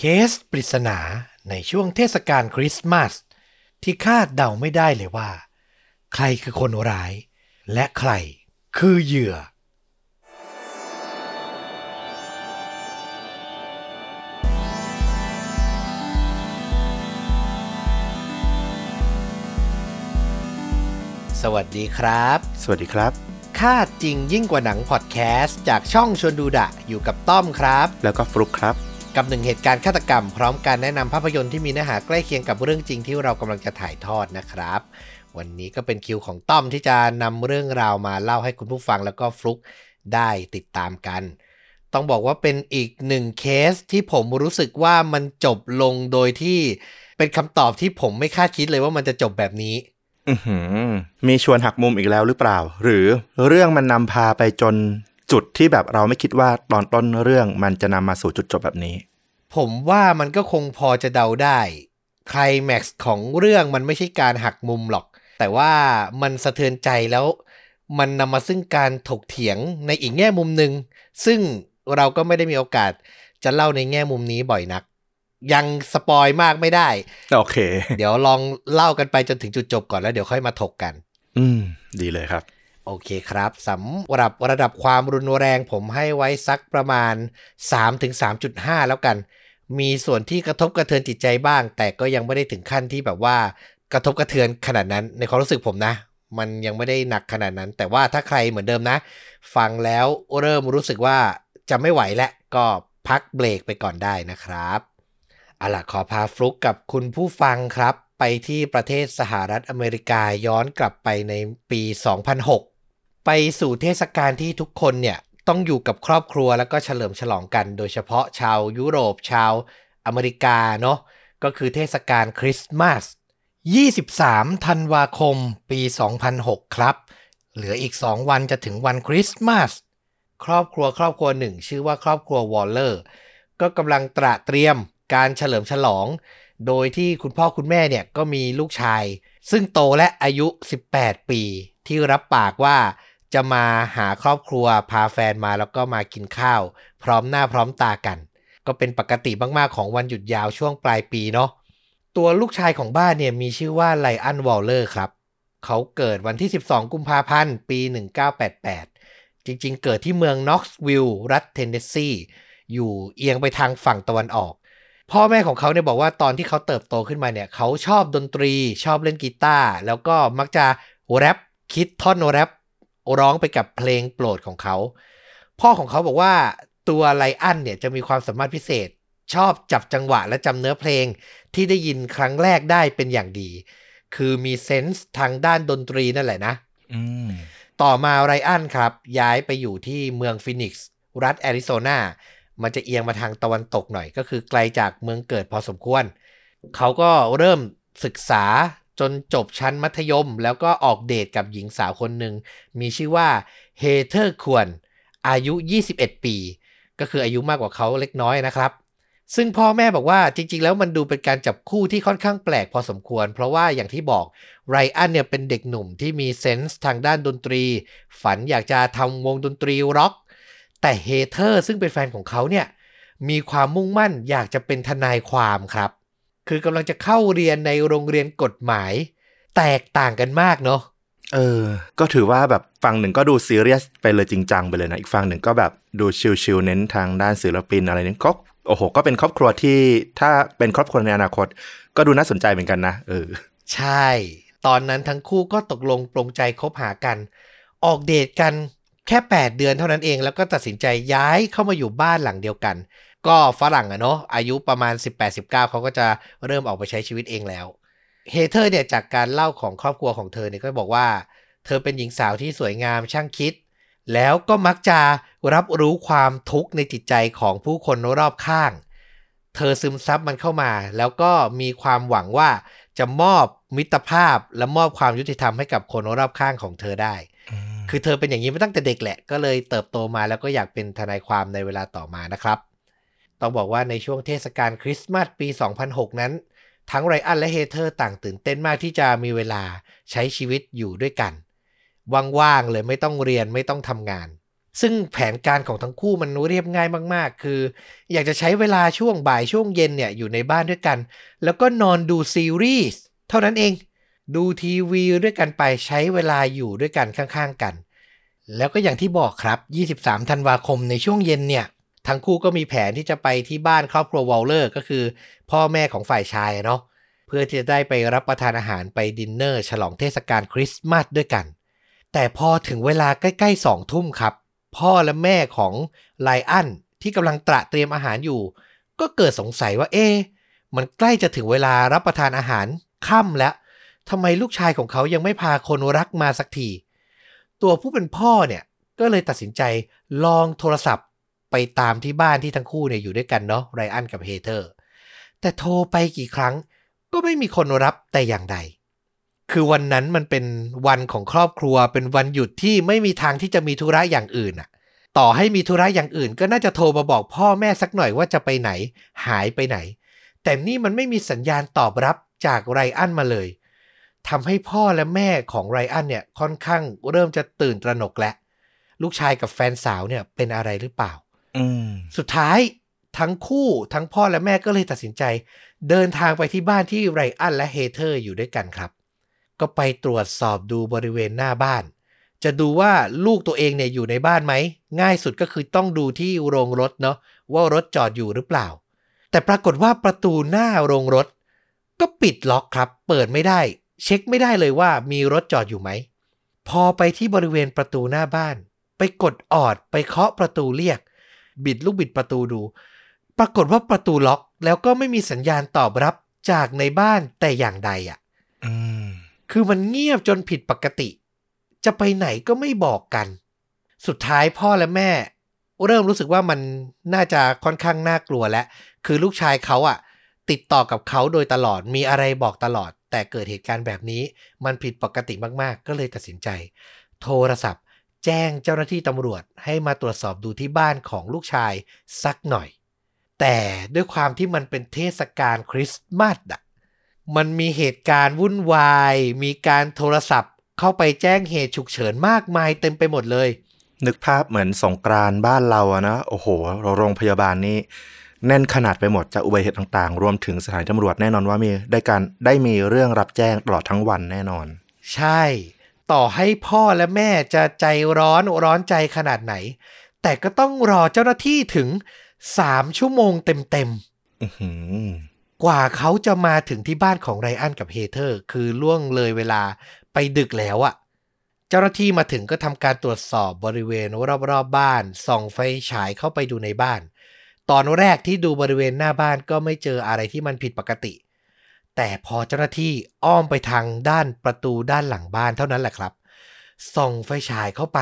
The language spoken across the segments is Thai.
เคสปริศนาในช่วงเทศกาลคริสต์มาส ที่คาดเดาไม่ได้เลยว่า ใครคือคนร้าย และใครคือเหยื่อ สวัสดีครับ สวัสดีครับ คาดจริงยิ่งกว่าหนังพอดแคสต์จากช่องชวนดูดะอยู่กับต้อมครับ แล้วก็ฟลุกครับ กับหนึ่งเหตุการณ์ฆาตกรรม พร้อมการแนะนำภาพยนตร์ที่มีเนื้อหาใกล้เคียงกับเรื่องจริงที่เรากำลังจะถ่ายทอดนะครับ วันนี้ก็เป็นคิวของต้อมที่จะนำเรื่องราวมาเล่าให้คุณผู้ฟังแล้วก็ฟลุกได้ติดตามกัน ต้องบอกว่าเป็นอีกหนึ่งเคสที่ผมรู้สึกว่ามันจบลงโดยที่เป็นคำตอบที่ผมไม่คาดคิดเลยว่ามันจะจบแบบนี้มีชวนหักมุมอีกแล้วหรือเปล่า หรือเรื่องมันนำพาไปจนจุดที่แบบเราไม่คิดว่าตอนต้นเรื่องมันจะนำมาสู่จุดจบแบบนี้ ผมว่ามันก็คงพอจะเดาได้ไคลแม็กซ์ของเรื่องมันไม่ใช่การหักมุมหรอก แต่ว่ามันสะเทือนใจแล้ว มันนำมาซึ่งการถกเถียงในอีกแง่มุมหนึ่ง ซึ่งเราก็ไม่ได้มีโอกาสจะเล่าในแง่มุมนี้บ่อยนัก ยังสปอยมากไม่ได้ โอเค เดี๋ยวลองเล่ากันไปจนถึงจุดจบก่อนแล้วเดี๋ยวค่อยมาถกกัน อืม ดีเลยครับ โอเคครับสำหรับระดับความรุนแรงผมให้ไว้สักประมาณ 3-3.5 แล้วกัน มีส่วนที่กระทบกระเทือนจิตใจบ้าง แต่ก็ยังไม่ได้ถึงขั้นที่แบบว่ากระทบกระเทือนขนาดนั้น ในความรู้สึกผมนะ มันยังไม่ได้หนักขนาดนั้น แต่ว่าถ้าใครเหมือนเดิมนะ ฟังแล้วเริ่มรู้สึกว่าจะไม่ไหวแล้วก็พักเบรกไปก่อนได้นะครับเอาล่ะขอพาฟลุกกับคุณผู้ฟังครับ ไปที่ประเทศสหรัฐอเมริกาย้อนกลับไปในปี 2006 ไปสู่เทศกาลที่ทุกคนเนี่ย ต้องอยู่กับครอบครัวแล้วก็เฉลิมฉลองกันโดยเฉพาะชาวยุโรปชาวอเมริกาเนาะก็คือเทศกาลคริสต์มาส 23 ธันวาคม ปี 2006 ครับ เหลืออีก 2 วันจะถึงวันคริสต์มาส ครอบครัวครอบครัวหนึ่ง ชื่อว่าครอบครัววอลเลอร์ ก็กำลังตระเตรียมการเฉลิมฉลอง โดยที่คุณพ่อคุณแม่เนี่ยก็มีลูกชาย ซึ่งโตแล้วอายุ 18 ปี ที่รับปากว่า จะมาหาครอบครัวพาแฟนมาแล้วก็มากินข้าว พร้อมหน้าพร้อมตากัน ก็เป็นปกติมากๆของวันหยุดยาวช่วงปลายปีเนาะตัวลูกชายของบ้านเนี่ยมีชื่อว่าไรอันวอลเลอร์ครับ เขาเกิดวันที่ 12 กุมภาพันธ์ ปี 1988 จริงๆ เกิดที่เมืองน็อกซ์วิลล์รัฐเทนเนสซีอยู่เอียงไปทางฝั่งตะวันออก พ่อแม่ของเขาเนี่ยบอกว่าตอนที่เขาเติบโตขึ้นมาเนี่ยเขาชอบดนตรีชอบเล่นกีตาร์แล้วก็มักจะแรปคิดท่อนแรป ร้องไปกับเพลงโปรดของเขา พ่อของเขาบอกว่าตัวไรอันเนี่ยจะมีความสามารถพิเศษ ชอบจับจังหวะและจำเนื้อเพลงที่ได้ยินครั้งแรกได้เป็นอย่างดี คือมี sense ทางด้านดนตรีนั่นแหละนะต่อมาไรอันครับ ย้ายไปอยู่ที่เมืองฟินิกซ์รัฐแอริโซนามันจะเอียงมาทางตะวันตกหน่อย ก็คือไกลจากเมืองเกิดพอสมควร เขาก็เริ่มศึกษา จนจบชั้นมัธยม แล้วก็ออกเดทกับหญิงสาวคนหนึ่ง มีชื่อว่าเฮเธอร์ควรอายุ 21 ปี ก็คืออายุมากกว่าเขาเล็กน้อยนะครับ ซึ่งพ่อแม่บอกว่าจริง ๆ แล้วมันดูเป็นการจับคู่ที่ค่อนข้างแปลกพอสมควร เพราะว่าอย่างที่บอกไรอันเนี่ยเป็นเด็กหนุ่มที่มีเซนส์ทางด้านดนตรี ฝันอยากจะทำวงดนตรีร็อก แต่เฮเธอร์ซึ่งเป็นแฟนของเขาเนี่ยมีความมุ่งมั่นอยากจะเป็นทนายความครับ คือกำลังจะเข้าเรียนในโรงเรียนกฎหมาย แตกต่างกันมากเนาะเออ ก็ถือว่าแบบฝั่งหนึ่งก็ดูซีเรียสไปเลยจริงจังไปเลยนะ อีกฝั่งหนึ่งก็แบบดูชิลๆเน้นทางด้านศิลปินอะไรนี้ก็โอ้โห ก็เป็นครอบครัวที่ถ้าเป็นครอบครัวในอนาคต ก็ดูน่าสนใจเหมือนกันนะเออ ใช่ ตอนนั้นทั้งคู่ก็ตกลงปรงใจคบหากัน ออกเดทกันแค่ 8 เดือนเท่านั้นเอง แล้วก็ตัดสินใจย้ายเข้ามาอยู่บ้านหลังเดียวกัน ก็ฝรั่งอะเนาะอายุประมาณ 18-19เขาก็จะเริ่มออกไปใช้ชีวิตเองแล้วเฮเธอร์เนี่ยจากการเล่าของครอบครัวของเธอเนี่ยก็บอกว่า เธอเป็นหญิงสาวที่สวยงามช่างคิด แล้วก็มักจะรับรู้ความทุกข์ในจิตใจของผู้คนรอบข้าง เธอซึมซับมันเข้ามา แล้วก็มีความหวังว่าจะมอบมิตรภาพและมอบความยุติธรรมให้กับคนรอบข้างของเธอได้ คือเธอเป็นอย่างนี้มาตั้งแต่เด็กแหละ ก็เลยเติบโตมาแล้วก็อยากเป็นทนายความในเวลาต่อมานะครับ ต้องบอกว่าในช่วงเทศกาลคริสต์มาสปี 2006 นั้น ทั้งไรอันและเฮเธอร์ต่างตื่นเต้นมากที่จะมีเวลาใช้ชีวิตอยู่ด้วยกัน ว่างๆเลยไม่ต้องเรียนไม่ต้องทำงาน ซึ่งแผนการของทั้งคู่มันเรียบง่ายมากๆ คือ อยากจะใช้เวลาช่วงบ่ายช่วงเย็นเนี่ยอยู่ในบ้านด้วยกัน แล้วก็นอนดูซีรีส์เท่านั้นเอง ดูทีวีด้วยกันไปใช้เวลาอยู่ด้วยกันข้างๆกัน แล้วก็อย่างที่บอกครับ 23 ธันวาคมในช่วงเย็นเนี่ย ทั้งคู่ก็มีแผนที่จะไปที่บ้านครอบครัววอลเลอร์ก็คือ พ่อแม่ของฝ่ายชายเนาะเพื่อที่จะได้ไปรับประทานอาหารไปดินเนอร์ ฉลองเทศกาลคริสต์มาสด้วยกัน แต่พอถึงเวลาใกล้ๆสองทุ่มครับ พ่อและแม่ของไลอันที่กำลังตระเตรียมอาหารอยู่ ก็เกิดสงสัยว่าเอ๊ะมันใกล้จะถึงเวลารับประทานอาหารค่ำแล้วทำไมลูกชายของเขายังไม่พาคนรักมาสักที ตัวผู้เป็นพ่อเนี่ยก็เลยตัดสินใจลองโทรศัพท์ ไปตามที่บ้านที่ทั้งคู่เนี่ยอยู่ด้วยกันเนาะไรอันกับเฮเธอร์ แต่โทรไปกี่ครั้งก็ไม่มีคนรับแต่อย่างใด คือวันนั้นมันเป็นวันของครอบครัวเป็นวันหยุดที่ไม่มีทางที่จะมีธุระอย่างอื่นอะต่อให้มีธุระอย่างอื่น ก็น่าจะโทรมาบอกพ่อแม่สักหน่อยว่าจะไปไหน หายไปไหน แต่นี่มันไม่มีสัญญาณตอบรับจากไรอันมาเลยทำให้พ่อและแม่ของไรอันเนี่ยค่อนข้างเริ่มจะตื่นตระหนกแล้วลูกชายกับแฟนสาวเนี่ยเป็นอะไรหรือเปล่า สุดท้ายทั้งคู่ทั้งพ่อและแม่ก็เลยตัดสินใจ เดินทางไปที่บ้านที่ไรอันและเฮเธอร์อยู่ด้วยกันครับ ก็ไปตรวจสอบดูบริเวณหน้าบ้าน จะดูว่าลูกตัวเองเนี่ยอยู่ในบ้านไหม ง่ายสุดก็คือต้องดูที่โรงรถเนาะว่ารถจอดอยู่หรือเปล่า แต่ปรากฏว่าประตูหน้าโรงรถ ก็ปิดล็อกครับ เปิดไม่ได้ เช็คไม่ได้เลยว่ามีรถจอดอยู่ไหมพอไปที่บริเวณประตูหน้าบ้าน ไปกดออดไปเคาะประตูเรียก บิดลูกบิดประตูดู ปรากฏว่าประตูล็อกแล้วก็ไม่มีสัญญาณตอบรับจากในบ้านแต่อย่างใดอะอืมคือมันเงียบจนผิดปกติ จะไปไหนก็ไม่บอกกัน สุดท้ายพ่อและแม่ เริ่มรู้สึกว่ามันน่าจะค่อนข้างน่ากลัวแล้วคือลูกชายเขาอะติดต่อกับเขาโดยตลอดมีอะไรบอกตลอด แต่เกิดเหตุการณ์แบบนี้ มันผิดปกติมากๆ ก็เลยตัดสินใจ โทรศัพท์ แจ้งเจ้าหน้าที่ตำรวจให้มาตรวจสอบดูที่บ้านของลูกชายสักหน่อย แต่ด้วยความที่มันเป็นเทศกาลคริสต์มาสอะมันมีเหตุการณ์วุ่นวาย มีการโทรศัพท์ เข้าไปแจ้งเหตุฉุกเฉินมากมายเต็มไปหมดเลย นึกภาพเหมือนสงกรานต์บ้านเราอะนะโอ้โหโรงพยาบาลนี่แน่นขนาดไปหมดจากอุบัติเหตุต่างๆ รวมถึงสถานีตำรวจแน่นอนว่ามีได้การได้มีเรื่องรับแจ้งตลอดทั้งวันแน่นอน ใช่ ต่อให้พ่อและแม่จะใจร้อนร้อนใจขนาดไหน แต่ก็ต้องรอเจ้าหน้าที่ถึง3ชั่วโมงเต็มอือหือๆกว่าเขาจะมาถึงที่บ้านของไรอันกับเฮเธอร์ คือล่วงเลยเวลาไปดึกแล้วอะเจ้าหน้าที่มาถึงก็ทำการตรวจสอบบริเวณรอบๆบบ้าน ส่องไฟฉายเข้าไปดูในบ้าน ตอนแรกที่ดูบริเวณหน้าบ้านก็ไม่เจออะไรที่มันผิดปกติ แต่พอเจ้าหน้าที่อ้อมไปทางด้านประตูด้านหลังบ้านเท่านั้นแหละครับ ส่องไฟฉายเข้าไป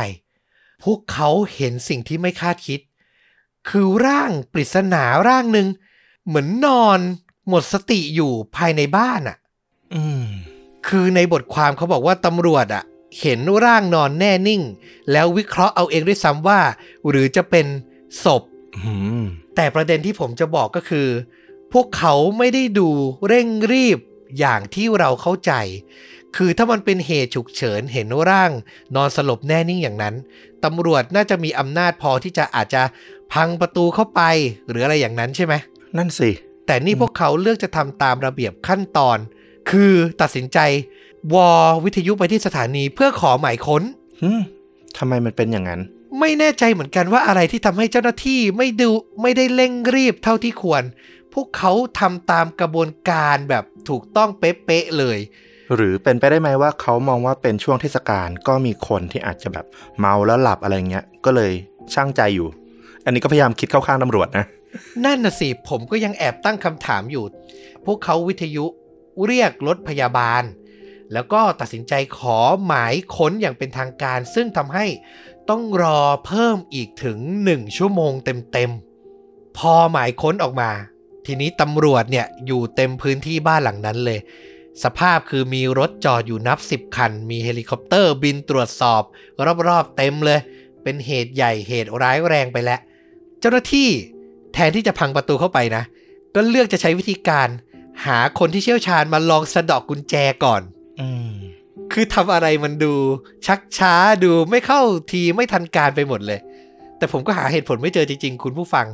พวกเขาเห็นสิ่งที่ไม่คาดคิด คือร่างปริศนาร่างหนึ่งเหมือนนอน หมดสติอยู่ภายในบ้านอะอืมคือในบทความเขาบอกว่าตำรวจอะเห็นร่างนอนแน่นิ่ง แล้ววิเคราะห์เอาเองด้วยซ้ำว่า หรือจะเป็นศพอืมแต่ประเด็นที่ผมจะบอกก็คือ พวกเขาไม่ได้ดูเร่งรีบอย่างที่เราเข้าใจ คือถ้ามันเป็นเหตุฉุกเฉินเห็นร่าง นอนสลบแน่นิ่งอย่างนั้น ตำรวจน่าจะมีอำนาจพอที่จะอาจจะพังประตูเข้าไปหรืออะไรอย่างนั้นใช่ไหม นั่นสิ แต่นี่พวกเขาเลือกจะทำตามระเบียบขั้นตอน คือตัดสินใจ วอวิทยุไปที่สถานีเพื่อขอหมายค้นอืมทำไมมันเป็นอย่างนั้น ไม่แน่ใจเหมือนกันว่าอะไรที่ทำให้เจ้าหน้าที่ไม่ดูไม่ได้เร่งรีบเท่าที่ควร พวกเขาทำตามกระบวนการแบบถูกต้องเป๊ะๆเลย หรือเป็นไปได้ไหมว่าเขามองว่าเป็นช่วงเทศกาลก็มีคนที่อาจจะแบบเมาแล้วหลับอะไรเงี้ยก็เลยช่างใจอยู่ อันนี้ก็พยายามคิดเข้าข้างตำรวจนะ นั่นน่ะสิผมก็ยังแอบตั้งคำถามอยู่ พวกเขาวิทยุเรียกรถพยาบาล แล้วก็ตัดสินใจขอหมายค้นอย่างเป็นทางการ ซึ่งทำให้ต้องรอเพิ่มอีกถึง1ชั่วโมงเต็มๆพอหมายค้นออกมา ทีนี้ตำรวจเนี่ยอยู่เต็มพื้นที่บ้านหลังนั้นเลย สภาพคือมีรถจอดอยู่นับ10คัน มีเฮลิคอปเตอร์บินตรวจสอบ รอบๆเต็มเลย เป็นเหตุใหญ่เหตุร้ายแรงไปแล้ว เจ้าหน้าที่แทนที่จะพังประตูเข้าไปนะ ก็เลือกจะใช้วิธีการหาคนที่เชี่ยวชาญมาลองสะเดอกกุญแจก่อนอืมคือทำอะไรมันดู ชักช้าดูไม่เข้าทีไม่ทันการไปหมดเลย แต่ผมก็หาเหตุผลไม่เจอจริง ๆ คุณผู้ฟัง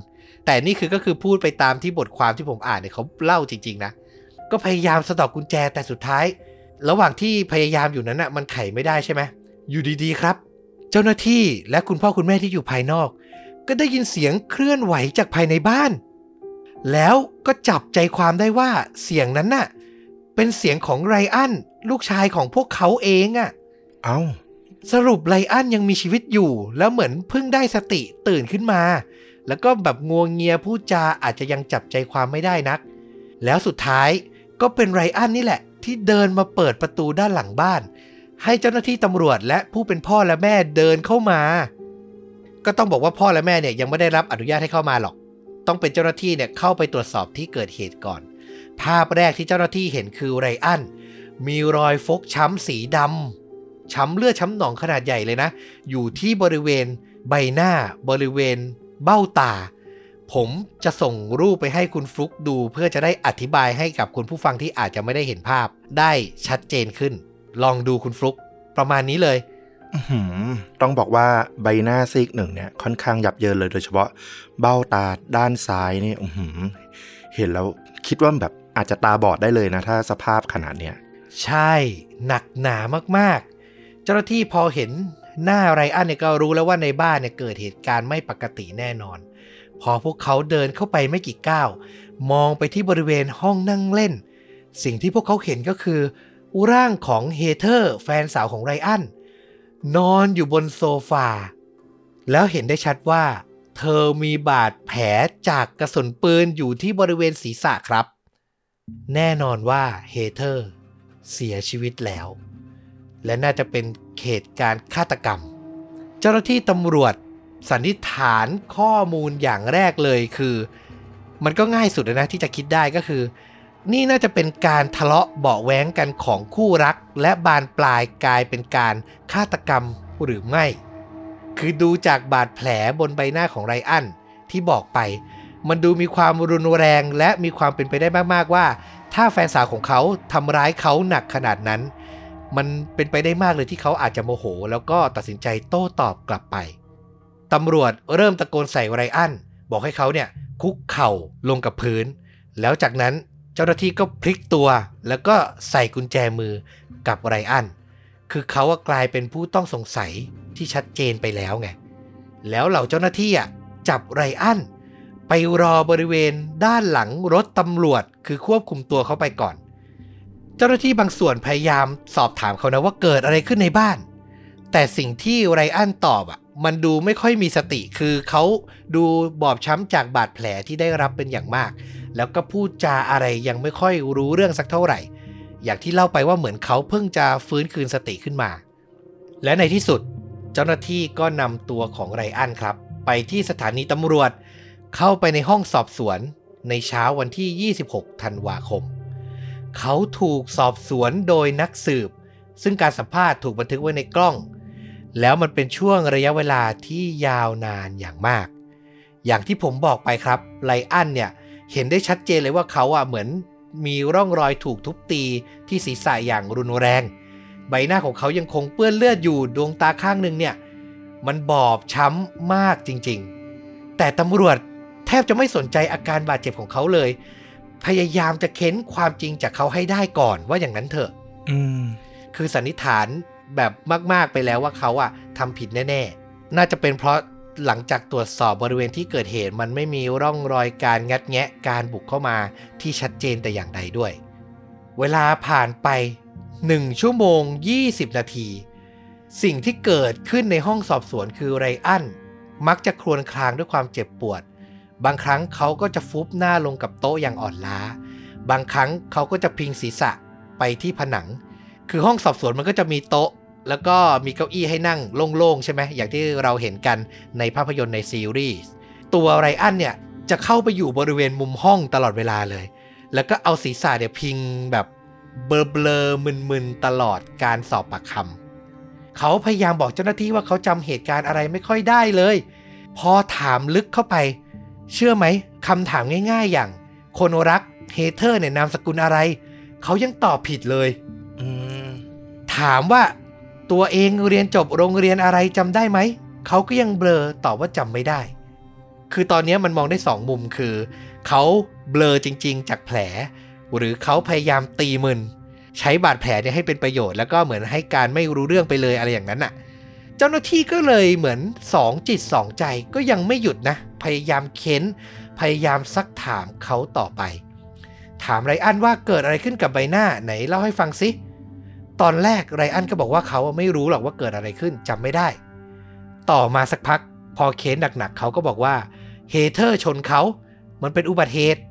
แต่นี่คือก็คือพูดไปตามที่บทความที่ผมอ่านเนี่ยเขาเล่าจริง ๆ นะ ก็พยายามสะดอกกุญแจแต่สุดท้าย ระหว่างที่พยายามอยู่นั้นน่ะมันไขไม่ได้ใช่ไหมอยู่ดีๆครับ เจ้าหน้าที่และคุณพ่อคุณแม่ที่อยู่ภายนอก ก็ได้ยินเสียงเคลื่อนไหวจากภายในบ้าน แล้วก็จับใจความได้ว่าเสียงนั้นน่ะเป็นเสียงของไรอันลูกชายของพวกเขาเองอะ่ะ เอ้าสรุปไลอันยังมีชีวิตอยู่ แล้วเหมือนเพิ่งได้สติตื่นขึ้นมา แล้วก็แบบงัวงเงียพูดจาอาจจะยังจับใจความไม่ได้นัก แล้วสุดท้ายก็เป็นไรอันนี่แหละ ที่เดินมาเปิดประตูด้านหลังบ้าน ให้เจ้าหน้าที่ตำรวจและผู้เป็นพ่อและแม่เดินเข้ามา ก็ต้องบอกว่าพ่อและแม่เนี่ยยังไม่ได้รับอนุญาตให้เข้ามาหรอก ต้องเป็นเจ้าหน้าที่เนี่ยเข้าไปตรวจสอบที่เกิดเหตุก่อน ภาพแรกที่เจ้าหน้าที่เห็นคือไรอันมีรอยฟกช้ำสีดำช้ำเลือดช้ำหนองขนาดใหญ่เลยนะ อยู่ที่บริเวณใบหน้าบริเวณ เบ้าตา ผมจะส่งรูปไปให้คุณฟลุกดู เพื่อจะได้อธิบายให้กับคุณผู้ฟังที่อาจจะไม่ได้เห็นภาพ ได้ชัดเจนขึ้น ลองดูคุณฟลุกประมาณนี้เลยอื้อหือต้องบอกว่าใบหน้าซีกหนึ่งเนี่ยค่อนข้างยับเยินเลยโดยเฉพาะเบ้าตาด้านซ้ายนี่อื้อหือเห็นแล้วคิดว่าแบบอาจจะตาบอดได้เลยนะ ถ้าสภาพขนาดเนี้ยใช่ หนักหนามากๆ เจ้าหน้าที่พอเห็น หน้าไรอันเนี่ยก็รู้แล้วว่าในบ้านเนี่ยเกิดเหตุการณ์ไม่ปกติแน่นอน พอพวกเขาเดินเข้าไปไม่กี่ก้าว มองไปที่บริเวณห้องนั่งเล่น สิ่งที่พวกเขาเห็นก็คือร่างของเฮเธอร์แฟนสาวของไรอันนอนอยู่บนโซฟา แล้วเห็นได้ชัดว่า เธอมีบาดแผลจากกระสุนปืนอยู่ที่บริเวณศีรษะครับ แน่นอนว่าเฮเธอร์เสียชีวิตแล้ว และน่าจะเป็น เหตุการณ์ฆาตกรรม เจ้าหน้าที่ตำรวจสันนิษฐานข้อมูลอย่างแรกเลยคือ มันก็ง่ายสุดนะที่จะคิดได้ก็คือ นี่น่าจะเป็นการทะเลาะเบาแว้งกันของคู่รัก และบานปลายกลายเป็นการฆาตกรรมหรือไม่ คือดูจากบาดแผลบนใบหน้าของไรอันที่บอกไป มันดูมีความรุนแรงและมีความเป็นไปได้มากๆว่า ถ้าแฟนสาวของเขาทำร้ายเขาหนักขนาดนั้น มันเป็นไปได้มากเลยที่เขาอาจจะโมโห แล้วก็ตัดสินใจโต้ตอบกลับไป ตำรวจเริ่มตะโกนใส่ไรอัน บอกให้เขาเนี่ยคุกเข่าลงกับพื้น แล้วจากนั้นเจ้าหน้าที่ก็พลิกตัว แล้วก็ใส่กุญแจมือกับไรอัน คือเขาอะกลายเป็นผู้ต้องสงสัยที่ชัดเจนไปแล้วไง แล้วเหล่าเจ้าหน้าที่อะจับไรอัน ไปรอบริเวณด้านหลังรถตำรวจ คือควบคุมตัวเขาไปก่อน เจ้าหน้าที่บางส่วนพยายามสอบถามเขานะว่าเกิดอะไรขึ้นในบ้าน แต่สิ่งที่ไรอันตอบอะ มันดูไม่ค่อยมีสติคือเขาดูบอบช้ำจากบาดแผลที่ได้รับเป็นอย่างมาก แล้วก็พูดจาอะไรยังไม่ค่อยรู้เรื่องสักเท่าไหร่ อย่างที่เล่าไปว่าเหมือนเขาเพิ่งจะฟื้นคืนสติขึ้นมา และในที่สุดเจ้าหน้าที่ก็นำตัวของไรอันครับ ไปที่สถานีตำรวจ เข้าไปในห้องสอบสวนในเช้าวันที่ 26 ธันวาคม เขาถูกสอบสวนโดยนักสืบ ซึ่งการสัมภาษณ์ถูกบันทึกไว้ในกล้อง แล้วมันเป็นช่วงระยะเวลาที่ยาวนานอย่างมาก อย่างที่ผมบอกไปครับไลอันเนี่ยเห็นได้ชัดเจนเลยว่าเขาอะเหมือนมีร่องรอยถูกทุบตีที่ศีรษะอย่างรุนแรง ใบหน้าของเขายังคงเปื้อนเลือดอยู่ดวงตาข้างหนึ่งเนี่ยมันบอบช้ำมากจริงๆ แต่ตำรวจแทบจะไม่สนใจอาการบาดเจ็บของเขาเลย พยายามจะเค้นความจริงจากเขาให้ได้ก่อนว่าอย่างนั้นเถอะ อืม คือสันนิษฐานแบบมาก ๆไปแล้วว่าเขาอะทำผิดแน่ ๆ น่าจะเป็นเพราะหลังจากตรวจสอบบริเวณที่เกิดเหตุมันไม่มีร่องรอยการงัดแงะการบุกเข้ามาที่ชัดเจนแต่อย่างใดด้วย เวลาผ่านไป 1 ชั่วโมง 20 นาที สิ่งที่เกิดขึ้นในห้องสอบสวนคือไรอันมักจะครวญครางด้วยความเจ็บปวด บางครั้งเขาก็จะฟุบหน้าลงกับโต๊ะอย่างอ่อนล้า บางครั้งเขาก็จะพิงศีรษะไปที่ผนัง คือห้องสอบสวนมันก็จะมีโต๊ะ แล้วก็มีเก้าอี้ให้นั่งโล่งๆใช่ไหมอย่างที่เราเห็นกันในภาพยนตร์ในซีรีส์ตัวไรอันเนี่ยจะเข้าไปอยู่บริเวณมุมห้องตลอดเวลาเลย แล้วก็เอาศีรษะเนี่ยพิงแบบเบลอๆมึนๆตลอดการสอบปากคำเขาพยายามบอกเจ้าหน้าที่ว่าเขาจำเหตุการณ์อะไรไม่ค่อยได้เลย พอถามลึกเข้าไป เชื่อไหมคำถามง่าย ๆ อย่าง คนรักเฮเธอร์เนี่ยนามสกุลอะไร เขายังตอบผิดเลยอืมถามว่าตัวเองเรียนจบโรงเรียนอะไรจำได้ไหม เขาก็ยังเบลอตอบว่าจำไม่ได้ คือตอนนี้มันมองได้สองมุมคือ เขาเบลอจริง ๆ จากแผล หรือเขาพยายามตีมึน ใช้บาดแผลเนี่ยให้เป็นประโยชน์ แล้วก็เหมือนให้การไม่รู้เรื่องไปเลยอะไรอย่างนั้นน่ะ เจ้าหน้าที่ก็เลยเหมือนสองจิตสองใจก็ยังไม่หยุดนะ พยายามเค้น พยายามซักถามเขาต่อไป ถามไรอันว่าเกิดอะไรขึ้นกับใบหน้าไหนเล่าให้ฟังสิ ตอนแรกไรอันก็บอกว่าเขาไม่รู้หรอกว่าเกิดอะไรขึ้นจำไม่ได้ ต่อมาสักพัก พอเค้นหนักๆเขาก็บอกว่าเฮเทอร์ชนเขามันเป็นอุบัติเหตุ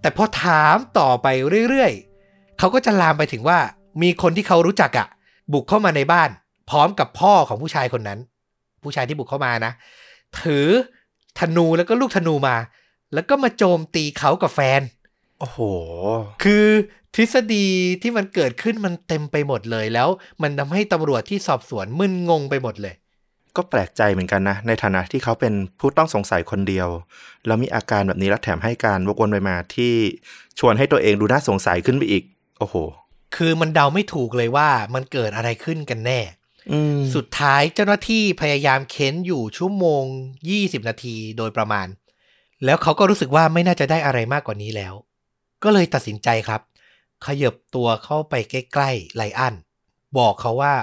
แต่พอถามต่อไปเรื่อยๆ เขาก็จะลามไปถึงว่า มีคนที่เขารู้จักอะบุกเข้ามาในบ้าน พร้อมกับพ่อของผู้ชายคนนั้น ผู้ชายที่บุกเข้ามานะ ถือ ธนูแล้วก็ลูกธนูมา แล้วก็มาโจมตีเขากับแฟน โอ้โห คือทฤษฎีที่มันเกิดขึ้นมันเต็มไปหมดเลยแล้ว มันทำให้ตำรวจที่สอบสวนมึนงงไปหมดเลย ก็แปลกใจเหมือนกันนะ ในฐานะที่เขาเป็นผู้ต้องสงสัยคนเดียว แล้วมีอาการแบบนี้แล้วแถมให้การวกวนไปมาที่ชวนให้ตัวเองดูน่าสงสัยขึ้นไปอีก โอ้โห คือมันเดาไม่ถูกเลยว่ามันเกิดอะไรขึ้นกันแน่อืม สุดท้ายเจ้าหน้าที่พยายามเค้นอยู่ชั่วโมง 20 นาทีโดยประมาณ แล้วเขาก็รู้สึกว่าไม่น่าจะได้อะไรมากกว่านี้แล้ว ก็เลยตัดสินใจครับ ขยับตัวเข้าไปใกล้ๆไลอัน บอกเขาว่า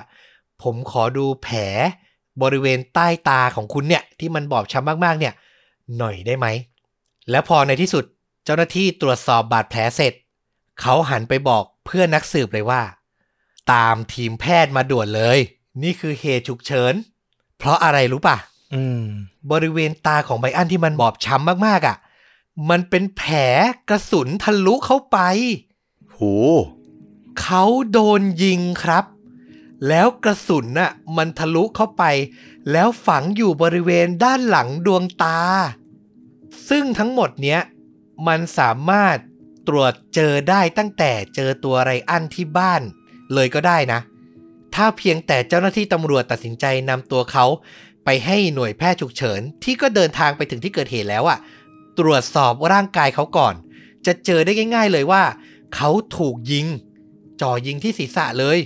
ผมขอดูแผลบริเวณใต้ตาของคุณเนี่ย ที่มันบอบช้ำมากๆเนี่ย หน่อยได้ไหม แล้วพอในที่สุดเจ้าหน้าที่ตรวจสอบบาดแผลเสร็จ เขาหันไปบอกเพื่อนนักสืบเลยว่า ตามทีมแพทย์มาด่วนเลย นี่คือเหตุฉุกเฉิน เพราะอะไรรู้ป่ะอืมบริเวณตาของไบอันที่มันบอบช้ำมากๆอะ่ะ มันเป็นแผลกระสุนทะลุเข้าไปโหเขาโดนยิงครับ แล้วกระสุนน่ะมันทะลุเข้าไป แล้วฝังอยู่บริเวณด้านหลังดวงตา ซึ่งทั้งหมดเนี้ย มันสามารถตรวจเจอได้ตั้งแต่เจอตัวไรอันที่บ้าน เลยก็ได้นะ ถ้าเพียงแต่เจ้าหน้าที่ตำรวจตัดสินใจนำตัวเขาไปให้หน่วยแพทย์ฉุกเฉิน ที่ก็เดินทางไปถึงที่เกิดเหตุแล้วอะตรวจสอบร่างกายเขาก่อน จะเจอได้ง่าย ๆ เลยว่า เขาถูกยิง จ่อยิงที่ศีรษะเลย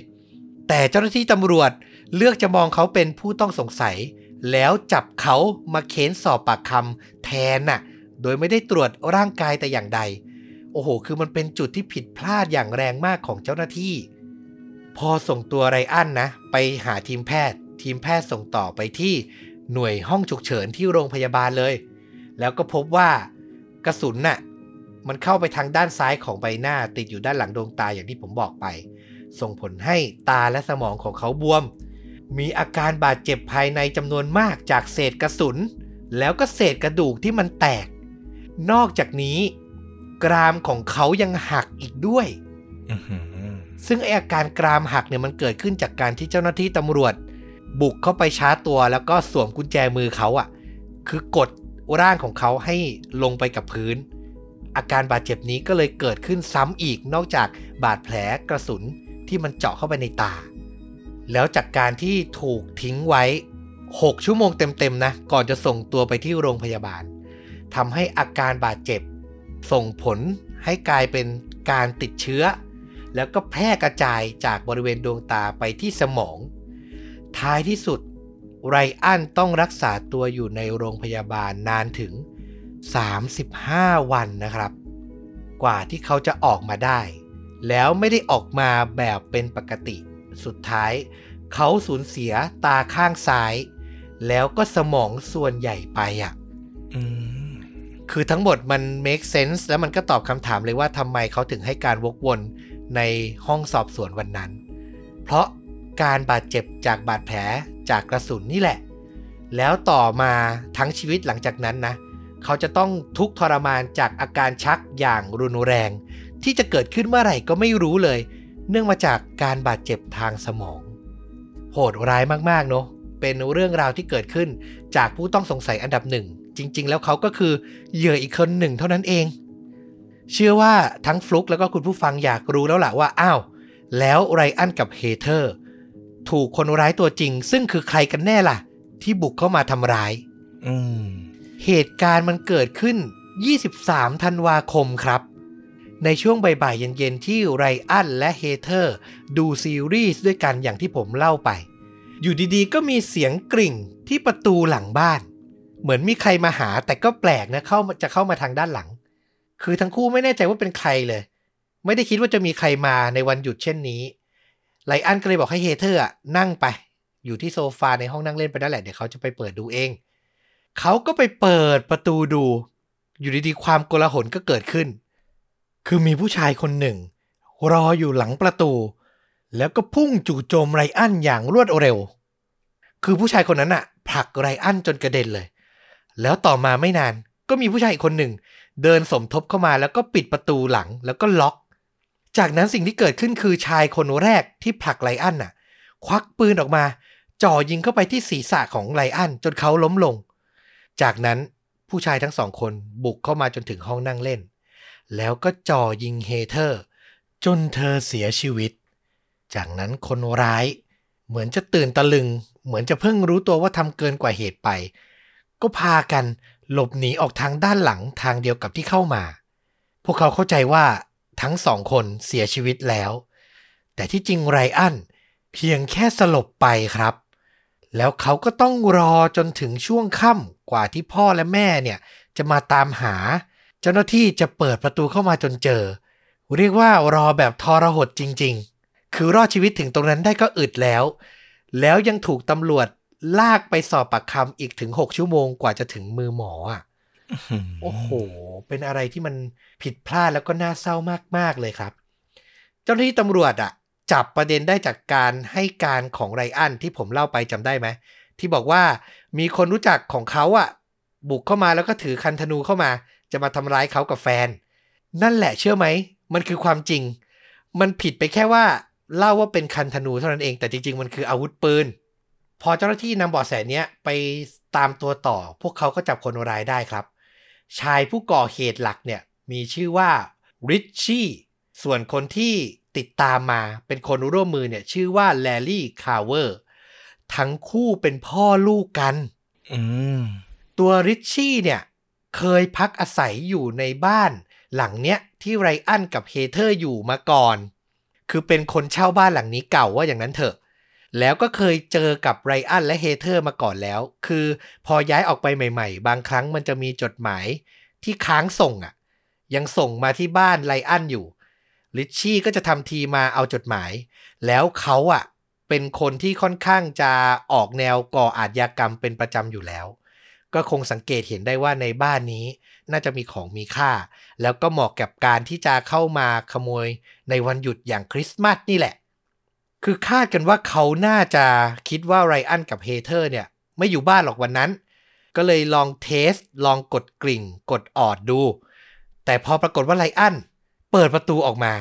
แต่เจ้าหน้าที่ตำรวจเลือกจะมองเขาเป็นผู้ต้องสงสัย แล้วจับเขามาเค้นสอบปากคำแทนน่ะ โดยไม่ได้ตรวจร่างกายแต่อย่างใด โอ้โห คือมันเป็นจุดที่ผิดพลาดอย่างแรงมากของเจ้าหน้าที่ พอส่งตัวไรอันนะ ไปหาทีมแพทย์ ทีมแพทย์ส่งต่อไปที่หน่วยห้องฉุกเฉินที่โรงพยาบาลเลย แล้วก็พบว่ากระสุนน่ะมันเข้าไปทางด้านซ้ายของใบหน้าติดอยู่ด้านหลังดวงตาอย่างที่ผมบอกไป ส่งผลให้ตาและสมองของเขาบวม มีอาการบาดเจ็บภายในจำนวนมากจากเศษกระสุน แล้วก็เศษกระดูกที่มันแตก นอกจากนี้ กรามของเขายังหักอีกด้วย ซึ่งไออาการกรามหักเนี่ยมันเกิดขึ้นจากการที่เจ้าหน้าที่ตำรวจ บุกเข้าไปชาร์จตัวแล้วก็สวมกุญแจมือเขาอะ่ะ คือกดร่างของเขาให้ลงไปกับพื้น อาการบาดเจ็บนี้ก็เลยเกิดขึ้นซ้ำอีกนอกจากบาดแผลกระสุนที่มันเจาะเข้าไปในตา แล้วจากการที่ถูกทิ้งไว้ 6 ชั่วโมงเต็มๆนะ ก่อนจะส่งตัวไปที่โรงพยาบาลทำให้อาการบาดเจ็บ ส่งผลให้กลายเป็นการติดเชื้อ แล้วก็แพร่กระจายจากบริเวณดวงตาไปที่สมอง ท้ายที่สุด ไรอันต้องรักษาตัวอยู่ในโรงพยาบาลนานถึง 35 วันนะครับ กว่าที่เขาจะออกมาได้ แล้วไม่ได้ออกมาแบบเป็นปกติ สุดท้าย เขาสูญเสียตาข้างซ้าย แล้วก็สมองส่วนใหญ่ไปอะอืมคือทั้งหมดมัน make sense แล้วมันก็ตอบคำถามเลยว่าทำไมเขาถึงให้การวกวน ในห้องสอบสวนวันนั้น เพราะการบาดเจ็บจากบาดแผลจากกระสุนนี่แหละ แล้วต่อมาทั้งชีวิตหลังจากนั้นนะ เขาจะต้องทุกข์ทรมานจากอาการชักอย่างรุนแรง ที่จะเกิดขึ้นเมื่อไหร่ก็ไม่รู้เลย เนื่องมาจากการบาดเจ็บทางสมอง โหดร้ายมากๆเนาะเป็นเรื่องราวที่เกิดขึ้นจากผู้ต้องสงสัยอันดับหนึ่งจริง ๆ แล้วเขาก็คือเหยื่ออีกคนหนึ่งเท่านั้นเอง เชื่อว่าทั้งฟลุกแล้วก็คุณผู้ฟังอยากรู้แล้วล่ะว่าอ้าวแล้วไรอันกับเฮเธอร์ถูกคนร้ายตัวจริง ซึ่งคือใครกันแน่ล่ะ ที่บุกเข้ามาทำร้ายอืมเหตุการณ์มันเกิดขึ้น 23 ธันวาคมครับ ในช่วงบ่ายๆเย็นๆ ที่ไรอันและเฮเธอร์ดูซีรีส์ด้วยกันอย่างที่ผมเล่าไป อยู่ดีๆ ก็มีเสียงกริ่งที่ประตูหลังบ้าน เหมือนมีใครมาหาแต่ก็แปลกนะเข้าจะเข้ามาทางด้านหลัง คือทั้งคู่ไม่แน่ใจว่าเป็นใครเลย ไม่ได้คิดว่าจะมีใครมาในวันหยุดเช่นนี้ไลอันก็เลยบอกให้เฮเธอร์นั่งไป อยู่ที่โซฟาในห้องนั่งเล่นไปนั่นแหละเดี๋ยวเขาจะไปเปิดดูเองเขาก็ไปเปิดประตูดู อยู่ดีๆความโกลาหลก็เกิดขึ้น คือมีผู้ชายคนหนึ่ง รออยู่หลังประตู แล้วก็พุ่งจู่โจมไรอันอย่างรวดเร็ว คือผู้ชายคนนั้นอะผลักไรอันจนกระเด็นเลย แล้วต่อมาไม่นาน ก็มีผู้ชายอีกคนหนึ่ง เดินสมทบเข้ามาแล้วก็ปิดประตูหลังแล้วก็ล็อก จากนั้นสิ่งที่เกิดขึ้นคือชายคนแรกที่ผลักไรอันน่ะ ควักปืนออกมา จ่อยิงเข้าไปที่ศีรษะของไรอันจนเขาล้มลง จากนั้นผู้ชายทั้งสองคนบุกเข้ามาจนถึงห้องนั่งเล่น แล้วก็จ่อยิงเฮเธอร์ จนเธอเสียชีวิต จากนั้นคนร้าย เหมือนจะตื่นตะลึง เหมือนจะเพิ่งรู้ตัวว่าทำเกินกว่าเหตุไป ก็พากัน หลบหนีออกทางด้านหลังทางเดียวกับที่เข้ามา พวกเขาเข้าใจว่าทั้งสองคนเสียชีวิตแล้ว แต่ที่จริงไรอันเพียงแค่สลบไปครับ แล้วเขาก็ต้องรอจนถึงช่วงค่ำกว่าที่พ่อและแม่เนี่ยจะมาตามหา เจ้าหน้าที่จะเปิดประตูเข้ามาจนเจอ เรียกว่ารอแบบทรหดจริง ๆ คือรอดชีวิตถึงตรงนั้นได้ก็อึดแล้ว แล้วยังถูกตำรวจ ลากไปสอบปากคำอีกถึง6ชั่วโมงกว่าจะถึงมือหมออะโอ้โห เป็นอะไรที่มันผิดพลาดแล้วก็น่าเศร้ามาก ๆ เลยครับ เจ้าหน้าที่ตำรวจอะจับประเด็นได้จากการให้การของไรอันที่ผมเล่าไปจำได้ไหม ที่บอกว่ามีคนรู้จักของเขาอะบุกเข้ามาแล้วก็ถือคันธนูเข้ามา จะมาทำร้ายเขากับแฟน นั่นแหละเชื่อไหม มันคือความจริง มันผิดไปแค่ว่าเล่าว่าเป็นคันธนูเท่านั้นเอง แต่จริง ๆ มันคืออาวุธปืน พอเจ้าหน้าที่นำเบาะแสเนี้ยไปตามตัวต่อ พวกเขาก็จับคนร้ายได้ครับ ชายผู้ก่อเหตุหลักเนี่ยมีชื่อว่าริชชี่ส่วนคนที่ติดตามมาเป็นคนร่วมมือเนี่ยชื่อว่าแลร์รี่คาร์เวอร์ทั้งคู่เป็นพ่อลูกกันอืมตัวริชชี่เนี่ยเคยพักอาศัยอยู่ในบ้านหลังเนี้ยที่ไรอันกับเฮเธอร์อยู่มาก่อน คือเป็นคนเช่าบ้านหลังนี้เก่าว่าอย่างนั้นเถอะ แล้วก็เคยเจอกับไรอันและเฮเธอร์มาก่อนแล้ว คือพอย้ายออกไปใหม่ ๆ บางครั้งมันจะมีจดหมายที่ค้างส่งอะ่ะ ยังส่งมาที่บ้านไรอันอยู่ ลิชชี่ก็จะทำทีมาเอาจดหมาย แล้วเขาอะ่ะ เป็นคนที่ค่อนข้างจะออกแนวก่ออาชญากรรมเป็นประจำอยู่แล้ว ก็คงสังเกตเห็นได้ว่าในบ้านนี้น่าจะมีของมีค่า แล้วก็เหมาะกับการที่จะเข้ามาขโมยในวันหยุดอย่างคริสต์มาสนี่แหละ คือคาดกันว่าเขาน่าจะคิดว่าไรอันกับเฮเธอร์เนี่ย ไม่อยู่บ้านหรอกวันนั้น ก็เลยลอง test ลองกดกริ่ง กดออดดู แต่พอปรากฏว่าไรอันเปิดประตูออกมา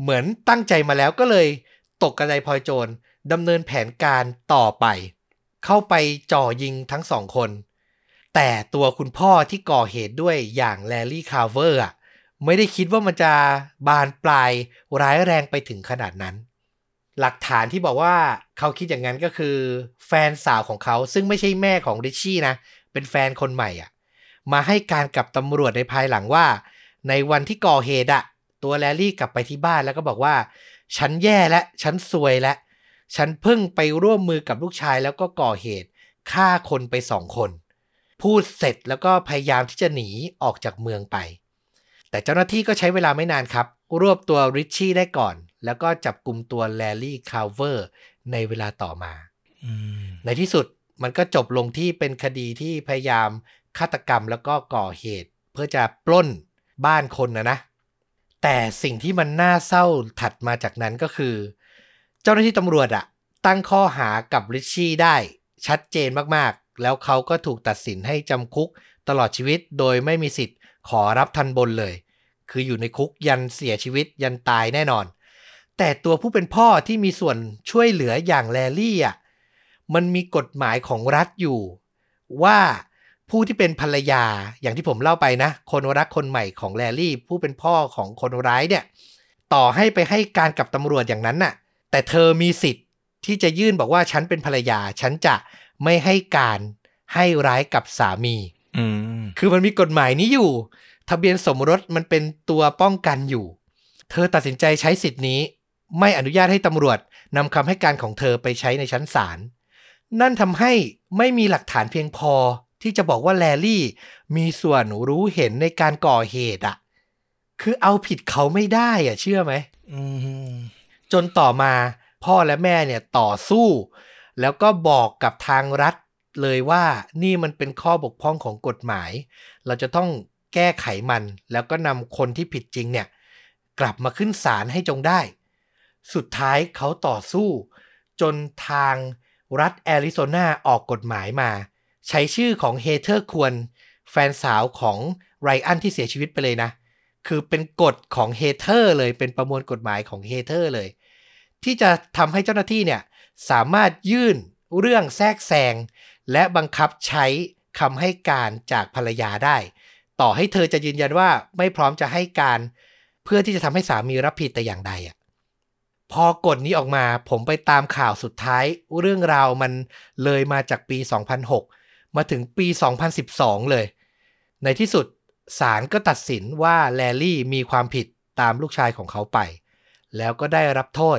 เหมือนตั้งใจมาแล้วก็เลยตกกระไดพลอยโจนดำเนินแผนการต่อไป เข้าไปจ่อยิงทั้งสองคน แต่ตัวคุณพ่อที่ก่อเหตุด้วยอย่างแลร์รี่คาร์เวอร์อะไม่ได้คิดว่ามันจะบานปลายร้ายแรงไปถึงขนาดนั้น หลักฐานที่บอกว่าเขาคิดอย่างนั้นก็คือแฟนสาวของเขาซึ่งไม่ใช่แม่ของริชชี่นะ เป็นแฟนคนใหม่อะ มาให้การกับตำรวจในภายหลังว่า ในวันที่ก่อเหตุอะตัวแลลี่กลับไปที่บ้านแล้วก็บอกว่า ฉันแย่และ ฉันซวยและ ฉันเพิ่งไปร่วมมือกับลูกชายแล้วก็ก่อเหตุฆ่าคนไปสองคน พูดเสร็จแล้วก็พยายามที่จะหนีออกจากเมืองไป แต่เจ้าหน้าที่ก็ใช้เวลาไม่นานครับ รวบตัวริชชี่ได้ก่อน แล้วก็จับกุมตัวแลร์รี่คาร์เวอร์ในเวลาต่อมาอืมในที่สุดมันก็จบลงที่เป็นคดีที่พยายามฆาตกรรมแล้วก็ก่อเหตุ เพื่อจะปล้นบ้านคนนะนะ แต่สิ่งที่มันน่าเศร้าถัดมาจากนั้นก็คือ เจ้าหน้าที่ตำรวจอะตั้งข้อหากับริชชี่ได้ชัดเจนมากๆ แล้วเขาก็ถูกตัดสินให้จำคุกตลอดชีวิตโดยไม่มีสิทธิ์ขอรับทันบนเลย คืออยู่ในคุกยันเสียชีวิตยันตายแน่นอน แต่ตัวผู้เป็นพ่อที่มีส่วนช่วยเหลืออย่างแลลี่อะมันมีกฎหมายของรัฐอยู่ ว่าผู้ที่เป็นภรรยาอย่างที่ผมเล่าไปนะ คนรักคนใหม่ของแลลี่ ผู้เป็นพ่อของคนร้ายเนี่ย ต่อให้ไปให้การกับตำรวจอย่างนั้นน่ะ แต่เธอมีสิทธิ์ที่จะยื่นบอกว่าฉันเป็นภรรยา ฉันจะไม่ให้การให้ร้ายกับสามีอืมคือมันมีกฎหมายนี้อยู่ ทะเบียนสมรสมันเป็นตัวป้องกันอยู่ เธอตัดสินใจใช้สิทธินี้ ไม่อนุญาตให้ตำรวจนำคำให้การของเธอไปใช้ในชั้นศาล นั่นทำให้ไม่มีหลักฐานเพียงพอที่จะบอกว่าแลลี่มีส่วนรู้เห็นในการก่อเหตุอะคือเอาผิดเขาไม่ได้อะเชื่อไหมมจนต่อมาพ่อและแม่เนี่ยต่อสู้ แล้วก็บอกกับทางรัฐเลยว่านี่มันเป็นข้อบกพร่องของกฎหมาย เราจะต้องแก้ไขมันแล้วก็นำคนที่ผิดจริงเนี่ย กลับมาขึ้นศาลให้จงได้ สุดท้ายเขาต่อสู้ จนทางรัฐแอริโซนาออกกฎหมายมา ใช้ชื่อของเฮเธอร์ควร แฟนสาวของไรอันที่เสียชีวิตไปเลยนะ คือเป็นกฎของเฮเธอร์เลยเป็นประมวลกฎหมายของเฮเธอร์เลย ที่จะทำให้เจ้าหน้าที่เนี่ยสามารถยื่นเรื่องแทรกแซง และบังคับใช้คำให้การจากภรรยาได้ ต่อให้เธอจะยืนยันว่าไม่พร้อมจะให้การ เพื่อที่จะทำให้สามีรับผิดแต่อย่างใดอะ พอกฎนี้ออกมาผมไปตามข่าวสุดท้าย เรื่องราวมันเลยมาจากปี 2006 มาถึงปี 2012 เลย ในที่สุดศาลก็ตัดสินว่าแลลี่มีความผิดตามลูกชายของเขาไป แล้วก็ได้รับโทษ